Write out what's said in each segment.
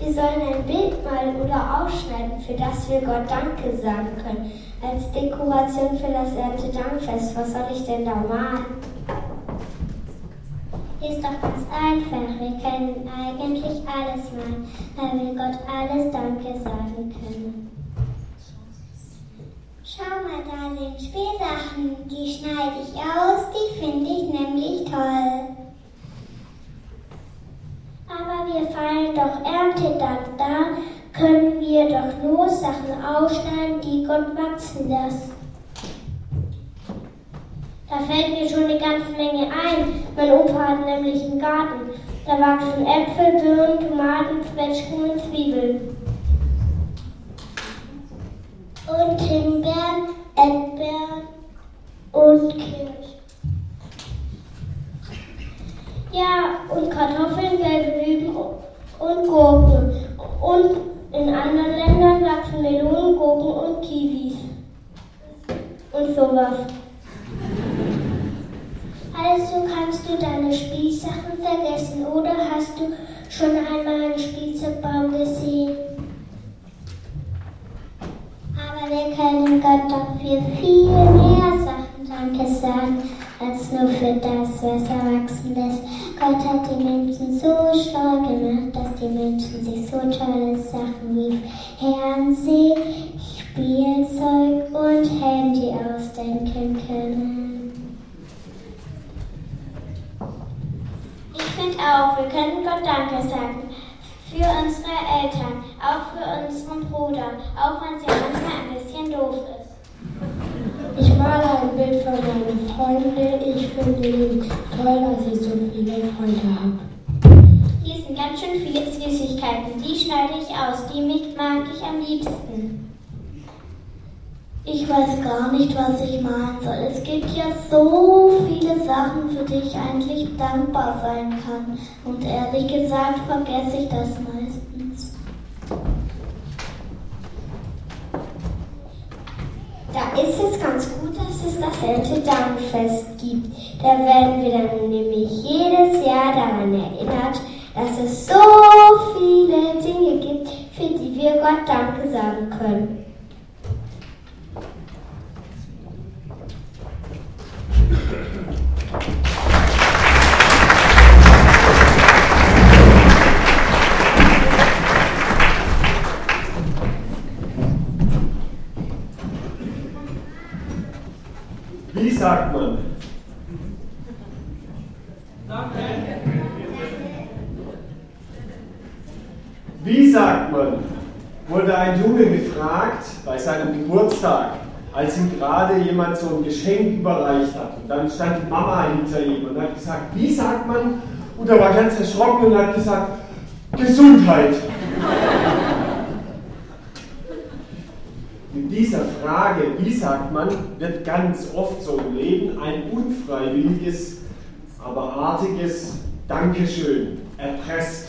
Wir sollen ein Bild malen oder aufschneiden, für das wir Gott Danke sagen können. Als Dekoration für das Erntedankfest. Was soll ich denn da malen? Ist doch ganz einfach. Wir können eigentlich alles malen, weil wir Gott alles Danke sagen können. Schau mal, da sind Spielsachen. Die schneide ich aus, die finde ich nämlich toll. Aber wir feiern doch Erntedank. Da können wir doch nur Sachen ausschneiden, die Gott wachsen lassen. Da fällt mir schon eine ganze Menge ein. Mein Opa hat nämlich einen Garten. Da wachsen Äpfel, Birnen, Tomaten, Zwetschgen und Zwiebeln. Und Himbeeren, und Handy ausdenken können. Ich finde auch, wir können Gott Danke sagen. Für unsere Eltern, auch für unseren Bruder, auch wenn sie manchmal ein bisschen doof ist. Ich male ein Bild von meinen Freunden. Ich finde ihn toll, dass ich so viele Freunde habe. Hier sind ganz schön viele Süßigkeiten. Die schneide ich aus. Die mag ich am liebsten. Ich weiß gar nicht, was ich malen soll. Es gibt ja so viele Sachen, für die ich eigentlich dankbar sein kann. Und ehrlich gesagt vergesse ich das meistens. Da ist es ganz gut, dass es das Erntedankfest gibt. Da werden wir dann nämlich jedes Jahr daran erinnert, dass es so viele Dinge gibt, für die wir Gott Danke sagen können. Als ihm gerade jemand so ein Geschenk überreicht hat. Und dann stand die Mama hinter ihm und hat gesagt, wie sagt man? Und er war ganz erschrocken und hat gesagt, Gesundheit. Mit dieser Frage, wie sagt man, wird ganz oft so im Leben ein unfreiwilliges, aber artiges Dankeschön erpresst.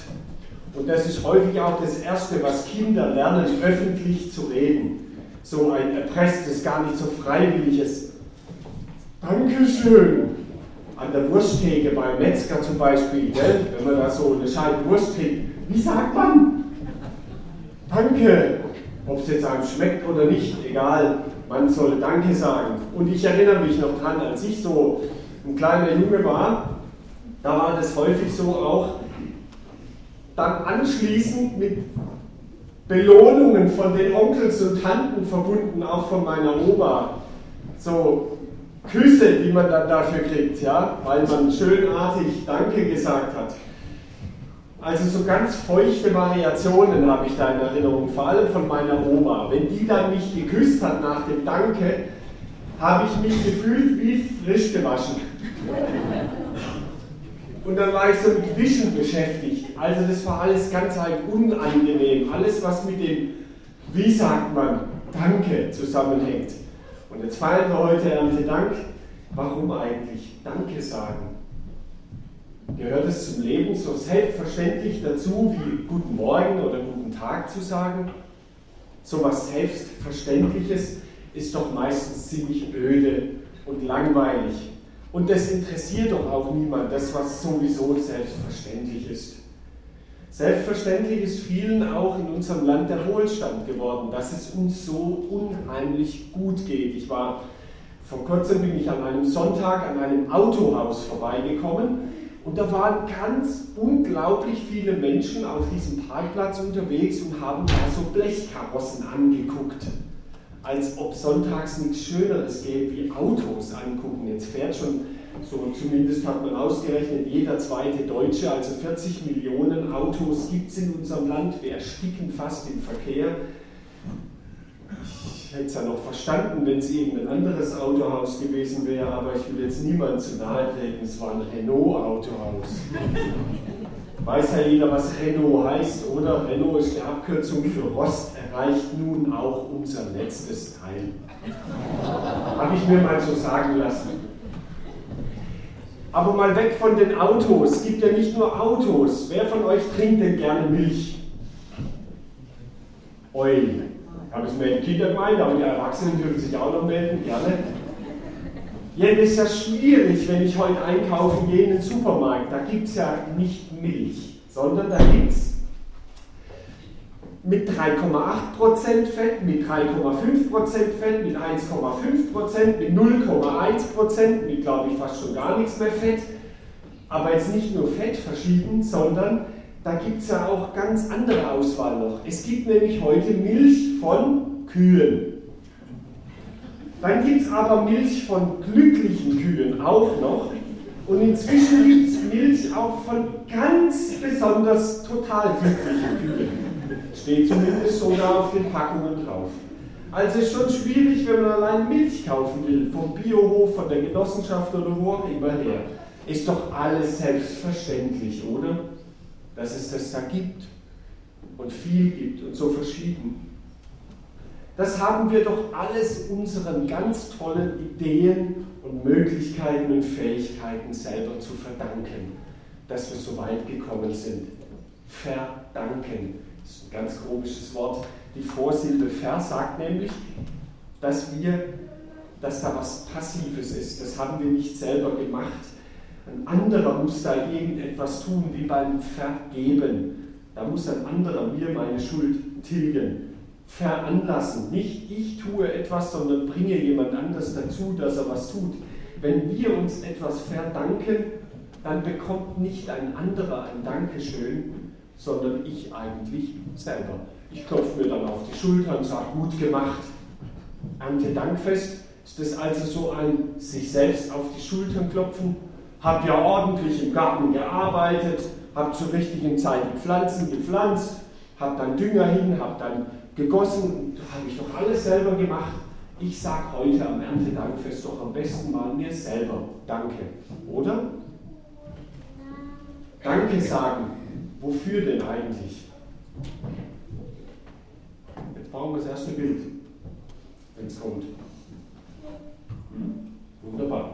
Und das ist häufig auch das Erste, was Kinder lernen, öffentlich zu reden. So ein erpresstes, gar nicht so freiwilliges Dankeschön. An der Wursttheke beim Metzger zum Beispiel, gell? wenn man da so eine Scheibe Wurst kriegt. Wie sagt man? Danke. Ob es jetzt einem schmeckt oder nicht, egal, man soll Danke sagen. Und ich erinnere mich noch dran, als ich so ein kleiner Junge war, da war das häufig so auch, dann anschließend mit Belohnungen von den Onkels und Tanten verbunden, auch von meiner Oma. So Küsse, die man dann dafür kriegt, ja, weil man schönartig Danke gesagt hat. Also so ganz feuchte Variationen habe ich da in Erinnerung, vor allem von meiner Oma. Wenn die dann mich geküsst hat nach dem Danke, habe ich mich gefühlt wie frisch gewaschen. Und dann war ich so mit Wischen beschäftigt. Also das war alles ganz halt unangenehm. Alles, was mit dem, wie sagt man, Danke zusammenhängt. Und jetzt feiern wir heute Erntedank. Warum eigentlich Danke sagen? Gehört es zum Leben so selbstverständlich dazu, wie Guten Morgen oder Guten Tag zu sagen? So was Selbstverständliches ist doch meistens ziemlich öde und langweilig. Und das interessiert doch auch niemand, das was sowieso selbstverständlich ist. Selbstverständlich ist vielen auch in unserem Land der Wohlstand geworden, dass es uns so unheimlich gut geht. Ich war vor kurzem bin ich an einem Sonntag an einem Autohaus vorbeigekommen und da waren ganz unglaublich viele Menschen auf diesem Parkplatz unterwegs und haben da so Blechkarossen angeguckt. Als ob sonntags nichts Schöneres gäbe wie Autos angucken. Jetzt fährt schon, so zumindest hat man ausgerechnet, jeder zweite Deutsche, also 40 Millionen Autos gibt es in unserem Land. Wir ersticken fast im Verkehr. Ich hätte es ja noch verstanden, wenn es irgendein anderes Autohaus gewesen wäre, aber ich will jetzt niemand zu nahe treten, es war ein Renault-Autohaus. Weiß ja jeder, was Renault heißt, oder? Renault ist die Abkürzung für Rost, erreicht nun auch unser letztes Teil. Habe ich mir mal so sagen lassen. Aber mal weg von den Autos. Es gibt ja nicht nur Autos. Wer von euch trinkt denn gerne Milch? Eulen habe es mehr die Kinder gemeint, aber die Erwachsenen dürfen sich auch noch melden, gerne. Ja, ist ja schwierig, wenn ich heute einkaufen gehe in den Supermarkt. Da gibt es ja nicht Milch, sondern da gibt es mit 3,8% Fett, mit 3,5% Fett, mit 1,5%, mit 0,1%, mit glaube ich fast schon gar nichts mehr Fett. Aber jetzt nicht nur Fett verschieden, sondern da gibt es ja auch ganz andere Auswahl noch. Es gibt nämlich heute Milch von Kühen. Dann gibt es aber Milch von glücklichen Kühen auch noch. Und inzwischen gibt es Milch auch von ganz besonders total glücklichen Kühen. Steht zumindest sogar auf den Packungen drauf. Also ist schon schwierig, wenn man allein Milch kaufen will, vom Biohof, von der Genossenschaft oder wo auch immer her. Ist doch alles selbstverständlich, oder? dass es das da gibt und viel gibt und so verschieden. Das haben wir doch alles unseren ganz tollen Ideen und Möglichkeiten und Fähigkeiten selber zu verdanken, dass wir so weit gekommen sind. Verdanken das ist ein ganz komisches Wort. Die Vorsilbe ver sagt nämlich, dass wir, dass da was Passives ist. Das haben wir nicht selber gemacht ein anderer muss da irgendetwas tun, wie beim Vergeben. Da muss ein anderer mir meine Schuld tilgen. Veranlassen. Nicht ich tue etwas, sondern bringe jemand anders dazu, dass er was tut. Wenn wir uns etwas verdanken, dann bekommt nicht ein anderer ein Dankeschön, sondern ich eigentlich selber. Ich klopfe mir dann auf die Schulter und sage, gut gemacht. Erntedankfest ist das also so ein sich selbst auf die Schultern klopfen habe ja ordentlich im Garten gearbeitet, habe zur richtigen Zeit die Pflanzen gepflanzt, habe dann Dünger hin, habe dann gegossen, habe ich doch alles selber gemacht. Ich sage heute am Erntedankfest doch am besten mal mir selber Danke, oder? Danke sagen. Wofür denn eigentlich? Jetzt brauchen wir das erste Bild, wenn es kommt. Hm? Wunderbar.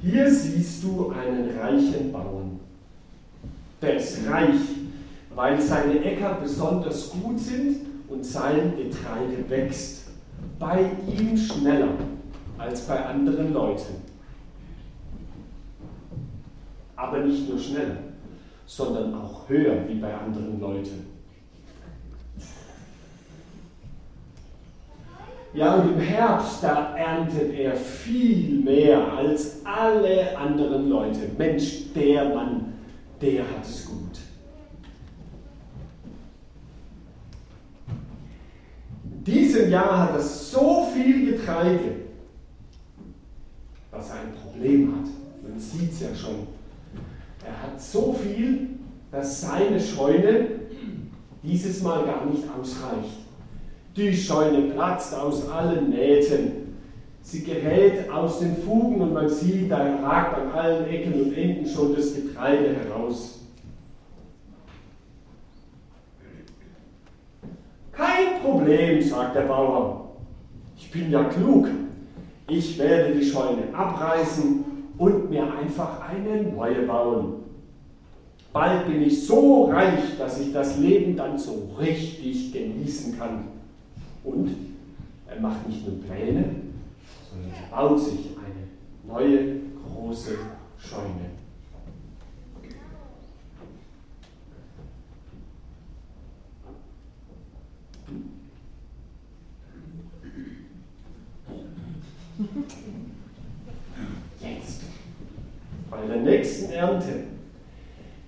Hier siehst du einen reichen Bauern. Der ist reich, weil seine Äcker besonders gut sind und sein Getreide wächst. Bei ihm schneller als bei anderen Leuten. Aber nicht nur schneller, sondern auch höher wie bei anderen Leuten. Ja, und im Herbst, da erntet er viel mehr als alle anderen Leute. Mensch, der Mann, der hat es gut. In diesem Jahr hat er so viel Getreide, dass er ein Problem hat. Man sieht es ja schon. Er hat so viel, dass seine Scheune dieses Mal gar nicht ausreicht. Die Scheune platzt aus allen Nähten. Sie gerät aus den Fugen und man sieht, da ragt an allen Ecken und Enden schon das Getreide heraus. Kein Problem, sagt der Bauer. Ich bin ja klug. Ich werde die Scheune abreißen und mir einfach eine neue bauen. Bald bin ich so reich, dass ich das Leben dann so richtig genießen kann. Und er macht nicht nur Pläne, sondern er baut sich eine neue große Scheune. Jetzt, bei der nächsten Ernte,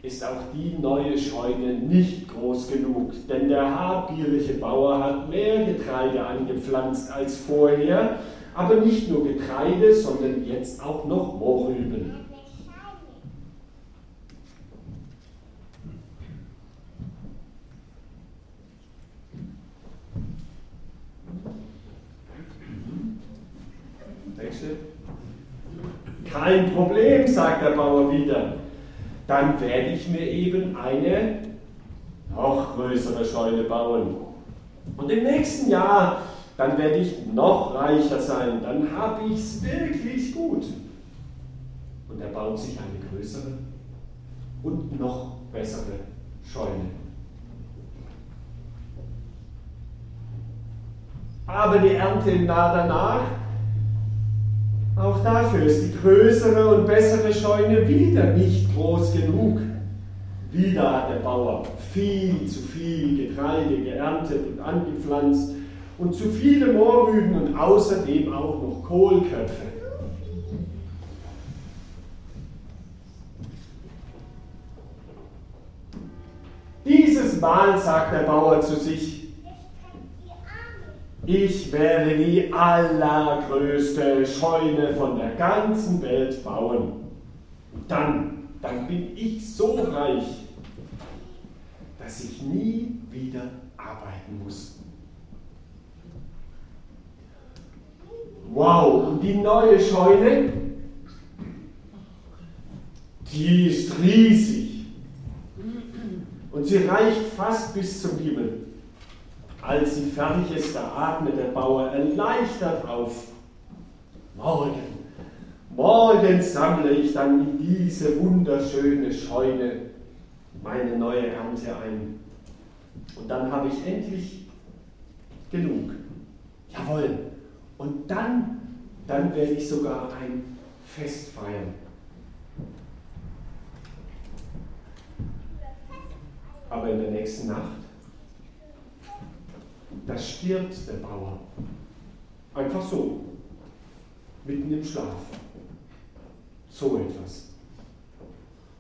ist auch die neue Scheune nicht groß genug, denn der habgierige Bauer hat mehr Getreide angepflanzt als vorher, aber nicht nur Getreide, sondern jetzt auch noch Mohrrüben. Kein Bauer wieder dann werde ich mir eben eine noch größere Scheune bauen. Und im nächsten Jahr, dann werde ich noch reicher sein, dann habe ich es wirklich gut. Und er baut sich eine größere und noch bessere Scheune. Aber die Ernte im Jahr danach, auch dafür ist die größere und bessere Scheune wieder nicht groß genug. Wieder hat der Bauer viel zu viel Getreide geerntet und angepflanzt und zu viele Mohrrüben und außerdem auch noch Kohlköpfe. Dieses Mal sagt der Bauer zu sich, ich werde die allergrößte Scheune von der ganzen Welt bauen. Und dann, dann bin ich so reich, dass ich nie wieder arbeiten muss. Wow, und die neue Scheune, die ist riesig. Und sie reicht fast bis zum Himmel. Als sie fertig ist, da atmet der Bauer erleichtert auf. Morgen, morgen sammle ich dann in diese wunderschöne Scheune meine neue Ernte ein. Und dann habe ich endlich genug. Jawohl. Und dann, dann werde ich sogar ein Fest feiern. Aber in der nächsten Nacht da stirbt der Bauer. Einfach so, mitten im Schlaf. So etwas.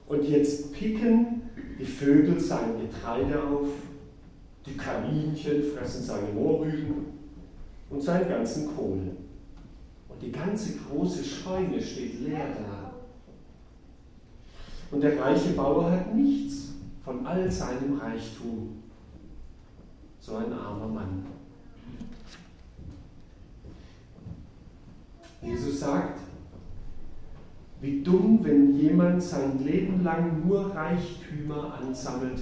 Und jetzt picken die Vögel sein Getreide auf, die Kaninchen fressen seine Mohrrüben und seinen ganzen Kohl. Und die ganze große Scheune steht leer da. Und der reiche Bauer hat nichts von all seinem Reichtum so ein armer Mann. Jesus sagt, wie dumm, wenn jemand sein Leben lang nur Reichtümer ansammelt,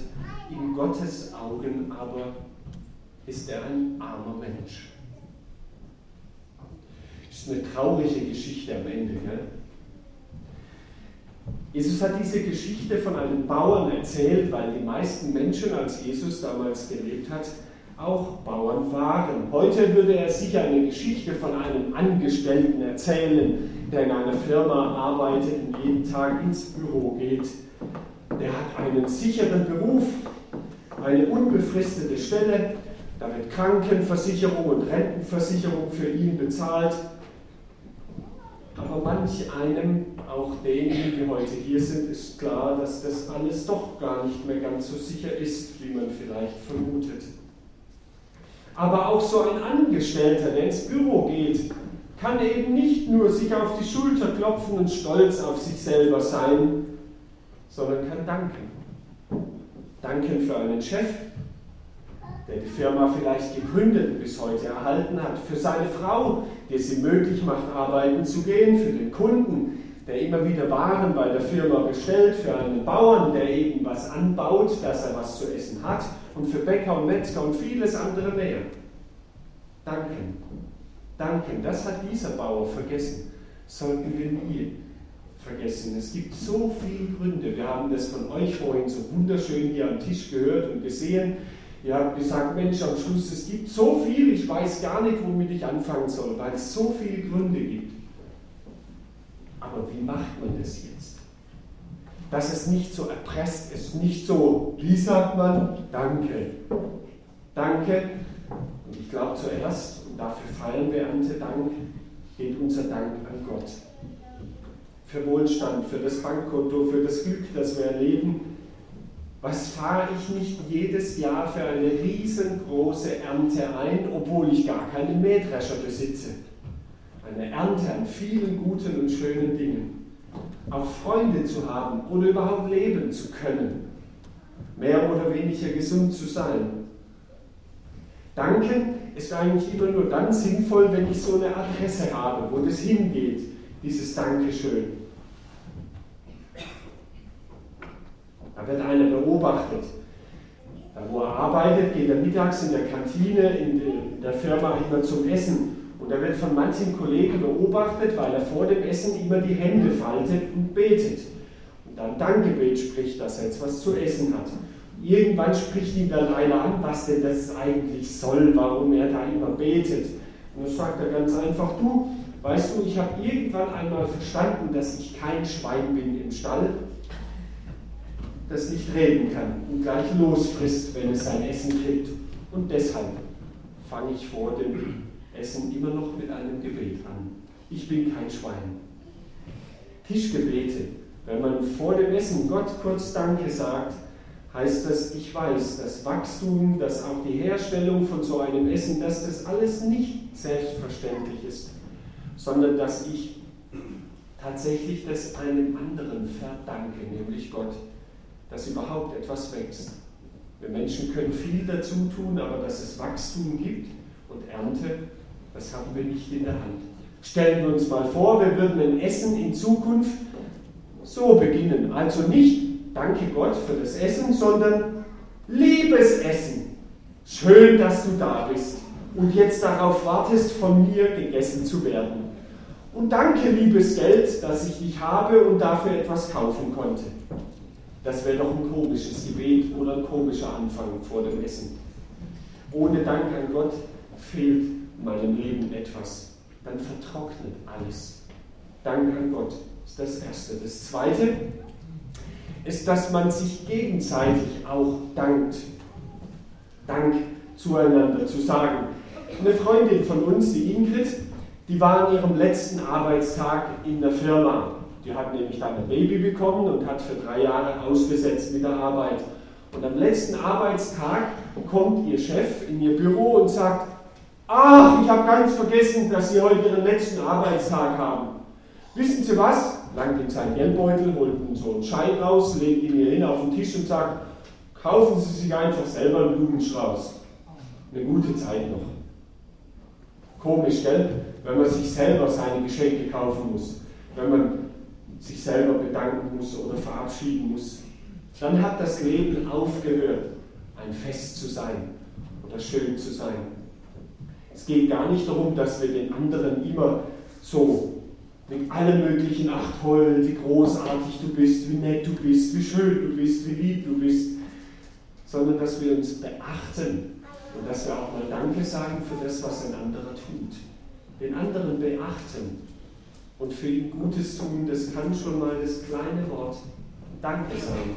in Gottes Augen aber ist er ein armer Mensch. Das ist eine traurige Geschichte am Ende. Gell? Jesus hat diese Geschichte von einem Bauern erzählt, weil die meisten Menschen, als Jesus damals gelebt hat, auch Bauern waren. Heute würde er sicher eine Geschichte von einem Angestellten erzählen, der in einer Firma arbeitet und jeden Tag ins Büro geht. Der hat einen sicheren Beruf, eine unbefristete Stelle, da wird Krankenversicherung und Rentenversicherung für ihn bezahlt. Aber manch einem, auch denen, die heute hier sind, ist klar, dass das alles doch gar nicht mehr ganz so sicher ist, wie man vielleicht vermutet. Aber auch so ein Angestellter, der ins Büro geht, kann eben nicht nur sich auf die Schulter klopfen und stolz auf sich selber sein, sondern kann danken. Danken für einen Chef, der die Firma vielleicht gegründet bis heute erhalten hat, für seine Frau, die es ihm möglich macht, arbeiten zu gehen, für den Kunden, der immer wieder Waren bei der Firma bestellt, für einen Bauern, der eben was anbaut, dass er was zu essen hat und für Bäcker und Metzger und vieles andere mehr. Danken. Danken. Das hat dieser Bauer vergessen. Sollten wir nie vergessen. Es gibt so viele Gründe. Wir haben das von euch vorhin so wunderschön hier am Tisch gehört und gesehen. Ihr habt gesagt, Mensch, am Schluss, es gibt so viel, ich weiß gar nicht, womit ich anfangen soll, weil es so viele Gründe gibt. Aber wie macht man das jetzt? Dass es nicht so erpresst ist, nicht so, wie sagt man, danke. Danke. Und ich glaube zuerst, und dafür feiern wir Erntedank, geht unser Dank an Gott. Für Wohlstand, für das Bankkonto, für das Glück, das wir erleben. Was fahre ich nicht jedes Jahr für eine riesengroße Ernte ein, obwohl ich gar keinen Mähdrescher besitze? Eine Ernte an vielen guten und schönen Dingen. Auch Freunde zu haben oder überhaupt leben zu können. Mehr oder weniger gesund zu sein. Danken ist eigentlich immer nur dann sinnvoll, wenn ich so eine Adresse habe, wo das hingeht, dieses Dankeschön. Da wird einer beobachtet. Da wo er arbeitet, geht er mittags in der Kantine, in der Firma immer zum Essen. Und er wird von manchen Kollegen beobachtet, weil er vor dem Essen immer die Hände faltet und betet. Und dann Dankgebet spricht, dass er jetzt was zu essen hat. Irgendwann spricht ihn dann einer an, was denn das eigentlich soll, warum er da immer betet. Und dann sagt er ganz einfach, du, weißt du, ich habe irgendwann einmal verstanden, dass ich kein Schwein bin im Stall, das nicht reden kann und gleich losfrisst, wenn es sein Essen kriegt. Und deshalb fange ich vor dem Essen immer noch mit einem Gebet an. Ich bin kein Schwein. Tischgebete, wenn man vor dem Essen Gott kurz Danke sagt, heißt das, ich weiß, das Wachstum, dass auch die Herstellung von so einem Essen, dass das alles nicht selbstverständlich ist, sondern dass ich tatsächlich das einem anderen verdanke, nämlich Gott, dass überhaupt etwas wächst. Wir Menschen können viel dazu tun, aber dass es Wachstum gibt und Ernte, das haben wir nicht in der Hand. Stellen wir uns mal vor, wir würden ein Essen in Zukunft so beginnen. Also nicht danke Gott für das Essen, sondern liebes Essen. Schön, dass du da bist und jetzt darauf wartest, von mir gegessen zu werden. Und danke, liebes Geld, dass ich dich habe und dafür etwas kaufen konnte. Das wäre doch ein komisches Gebet oder ein komischer Anfang vor dem Essen. Ohne Dank an Gott fehlt meinem Leben etwas. Dann vertrocknet alles. Dank an Gott ist das Erste. Das Zweite, ist, dass man sich gegenseitig auch dankt. Dank zueinander zu sagen. Eine Freundin von uns, die Ingrid, die war an ihrem letzten Arbeitstag in der Firma. Die hat nämlich dann ein Baby bekommen und hat für drei Jahre ausgesetzt mit der Arbeit. Und am letzten Arbeitstag kommt ihr Chef in ihr Büro und sagt, ach, ich habe ganz vergessen, dass Sie heute Ihren letzten Arbeitstag haben. Wissen Sie was? langt in seinen Geldbeutel, holt so einen Schein raus, legt ihn hier hin auf den Tisch und sagt, kaufen Sie sich einfach selber einen Blumenstrauß. Eine gute Zeit noch. Komisch, gell? Wenn man sich selber seine Geschenke kaufen muss, wenn man sich selber bedanken muss oder verabschieden muss, dann hat das Leben aufgehört, ein Fest zu sein oder schön zu sein. Es geht gar nicht darum, dass wir den anderen immer so mit allem möglichen, ach toll, wie großartig du bist, wie nett du bist, wie schön du bist, wie lieb du bist, sondern dass wir uns beachten und dass wir auch mal Danke sagen für das, was ein anderer tut. Den anderen beachten und für ihn Gutes tun, das kann schon mal das kleine Wort Danke sein.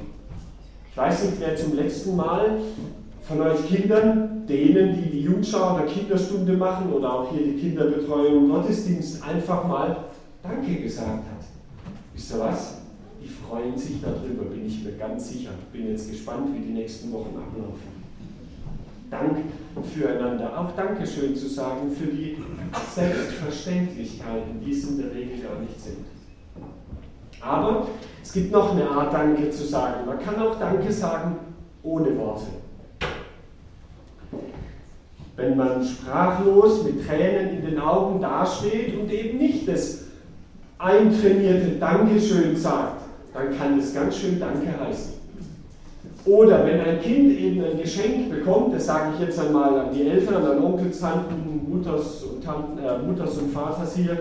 Ich weiß nicht, wer zum letzten Mal von euch Kindern, denen, die die Jungschau oder Kinderstunde machen oder auch hier die Kinderbetreuung im Gottesdienst, einfach mal Danke gesagt hat. Wisst ihr was? Die freuen sich darüber, bin ich mir ganz sicher. Bin jetzt gespannt, wie die nächsten Wochen ablaufen. Dank füreinander. Auch Dankeschön zu sagen für die Selbstverständlichkeiten, die es in der Regel gar nicht sind. Aber es gibt noch eine Art, Danke zu sagen. Man kann auch Danke sagen ohne Worte. Wenn man sprachlos mit Tränen in den Augen dasteht und eben nicht das eintrainierte Dankeschön sagt, dann kann das ganz schön Danke heißen. Oder wenn ein Kind eben ein Geschenk bekommt, das sage ich jetzt einmal an die Eltern, an Onkels, Tanten, Mutters und, Tanten, äh, Mutters und Vaters hier,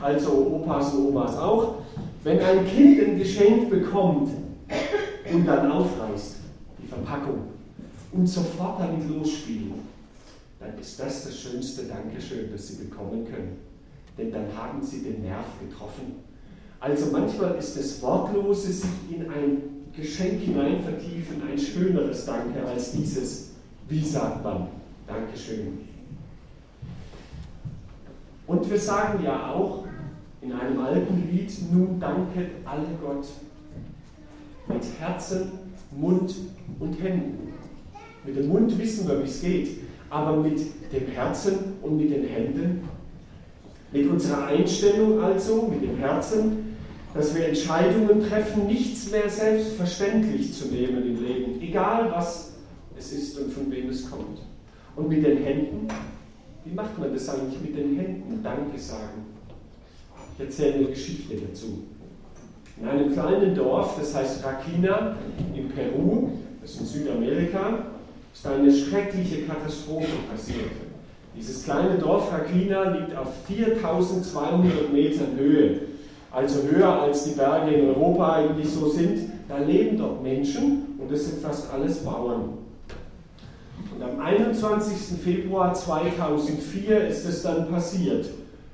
also Opas und Omas auch, wenn ein Kind ein Geschenk bekommt und dann aufreißt, die Verpackung, und sofort damit losspielt, dann ist das das schönste Dankeschön, das sie bekommen können denn dann haben sie den Nerv getroffen. Also manchmal ist das Wortlose sich in ein Geschenk hinein vertiefen, ein schöneres Danke als dieses, wie sagt man, Dankeschön. Und wir sagen ja auch in einem alten Lied, nun danket alle Gott mit Herzen, Mund und Händen. Mit dem Mund wissen wir, wie es geht, aber mit dem Herzen und mit den Händen, mit unserer Einstellung also, mit dem Herzen, dass wir Entscheidungen treffen, nichts mehr selbstverständlich zu nehmen im Leben, egal was es ist und von wem es kommt. Und mit den Händen, wie macht man das eigentlich mit den Händen? Danke sagen. Ich erzähle eine Geschichte dazu. In einem kleinen Dorf, das heißt Rakina in Peru, das ist in Südamerika, ist eine schreckliche Katastrophe passiert. Dieses kleine Dorf Rakina liegt auf 4200 Metern Höhe, also höher als die Berge in Europa eigentlich so sind. Da leben dort Menschen und das sind fast alles Bauern. Und am 21. Februar 2004 ist es dann passiert.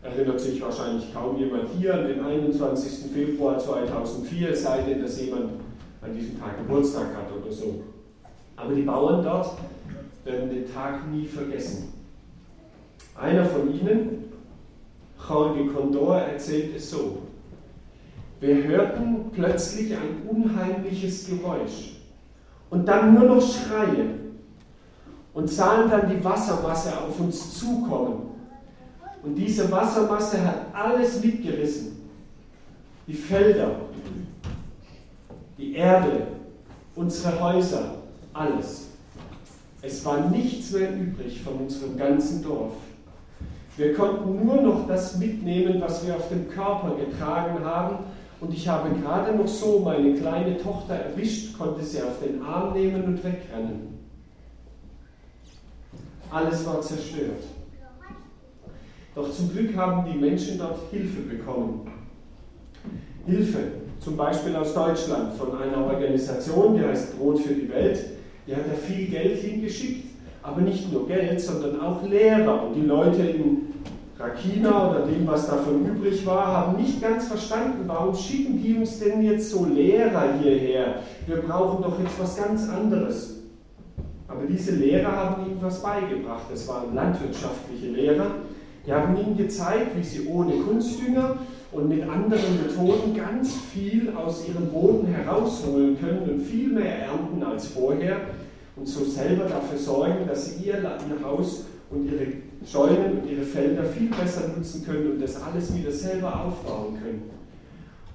Erinnert sich wahrscheinlich kaum jemand hier an den 21. Februar 2004, es sei denn, dass jemand an diesem Tag Geburtstag hat oder so. Aber die Bauern dort werden den Tag nie vergessen. Einer von ihnen, Jorge Condor, erzählt es so. Wir hörten plötzlich ein unheimliches Geräusch und dann nur noch Schreie und sahen dann die Wassermasse auf uns zukommen. Und diese Wassermasse hat alles mitgerissen. Die Felder, die Erde, unsere Häuser, alles. Es war nichts mehr übrig von unserem ganzen Dorf. Wir konnten nur noch das mitnehmen, was wir auf dem Körper getragen haben. Und ich habe gerade noch so meine kleine Tochter erwischt, konnte sie auf den Arm nehmen und wegrennen. Alles war zerstört. Doch zum Glück haben die Menschen dort Hilfe bekommen. Hilfe, zum Beispiel aus Deutschland, von einer Organisation, die heißt Brot für die Welt. Die hat da viel Geld hingeschickt, aber nicht nur Geld, sondern auch Lehrer. Und die Leute in Rakina oder dem, was davon übrig war, haben nicht ganz verstanden, warum schicken die uns denn jetzt so Lehrer hierher? Wir brauchen doch jetzt was ganz anderes. Aber diese Lehrer haben ihnen was beigebracht. Das waren landwirtschaftliche Lehrer. Die haben ihnen gezeigt, wie sie ohne Kunstdünger und mit anderen Methoden ganz viel aus ihrem Boden herausholen können und viel mehr ernten als vorher und so selber dafür sorgen, dass sie ihr Haus und ihre Scheunen und ihre Felder viel besser nutzen können und das alles wieder selber aufbauen können.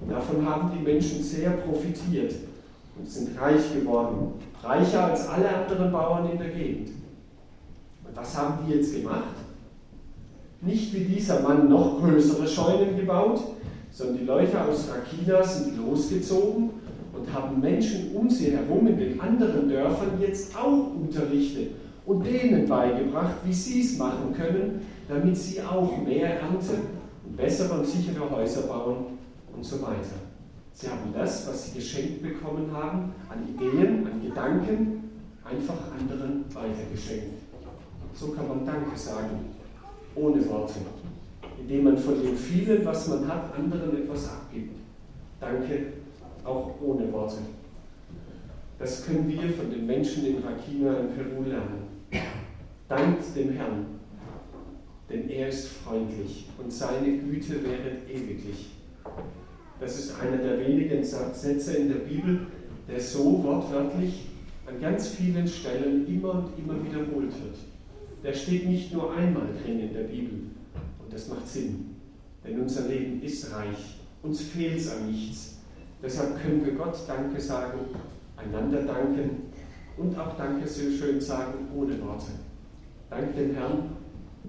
Und davon haben die Menschen sehr profitiert und sind reich geworden, reicher als alle anderen Bauern in der Gegend. Und was haben die jetzt gemacht? Nicht wie dieser Mann noch größere Scheunen gebaut, sondern die Leute aus Rakina sind losgezogen und haben Menschen um sie herum in den anderen Dörfern jetzt auch unterrichtet und denen beigebracht, wie sie es machen können, damit sie auch mehr ernten und bessere und sichere Häuser bauen und so weiter. Sie haben das, was sie geschenkt bekommen haben, an Ideen, an Gedanken, einfach anderen weitergeschenkt. So kann man Danke sagen ohne Worte, indem man von dem vielen, was man hat, anderen etwas abgibt. Danke, auch ohne Worte. Das können wir von den Menschen in Rakina in Peru lernen. Dankt dem Herrn, denn er ist freundlich und seine Güte wäret ewiglich. Das ist einer der wenigen Sätze in der Bibel, der so wortwörtlich an ganz vielen Stellen immer und immer wiederholt wird der steht nicht nur einmal drin in der Bibel. Und das macht Sinn. Denn unser Leben ist reich. Uns fehlt es an nichts. Deshalb können wir Gott Danke sagen, einander danken und auch Danke so schön sagen ohne Worte. Dank dem Herrn,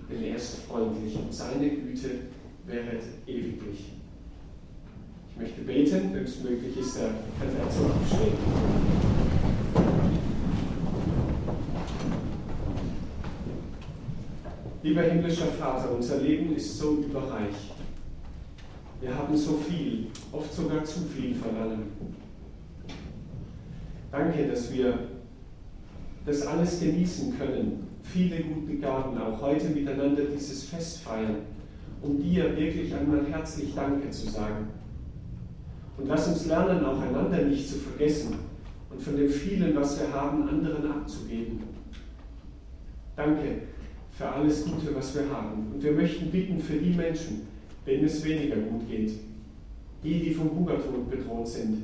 denn er ist freundlich und seine Güte wäret ewiglich. Ich möchte beten, wenn es möglich ist, der kann dazu aufstehen. Lieber himmlischer Vater, unser Leben ist so überreich. Wir haben so viel, oft sogar zu viel von allem. Danke, dass wir das alles genießen können. Viele gute Gaben, auch heute miteinander dieses Fest feiern, um dir wirklich einmal herzlich Danke zu sagen. Und lass uns lernen, auch einander nicht zu vergessen und von dem vielen, was wir haben, anderen abzugeben. Danke für alles Gute, was wir haben. Und wir möchten bitten für die Menschen, denen es weniger gut geht, die, die vom Hungertod bedroht sind.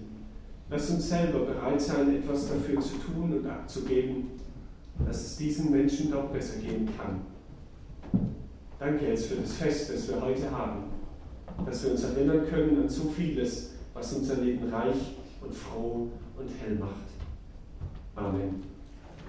Lass uns selber bereit sein, etwas dafür zu tun und abzugeben, dass es diesen Menschen dort besser gehen kann. Danke jetzt für das Fest, das wir heute haben, dass wir uns erinnern können an so vieles, was unser Leben reich und froh und hell macht. Amen.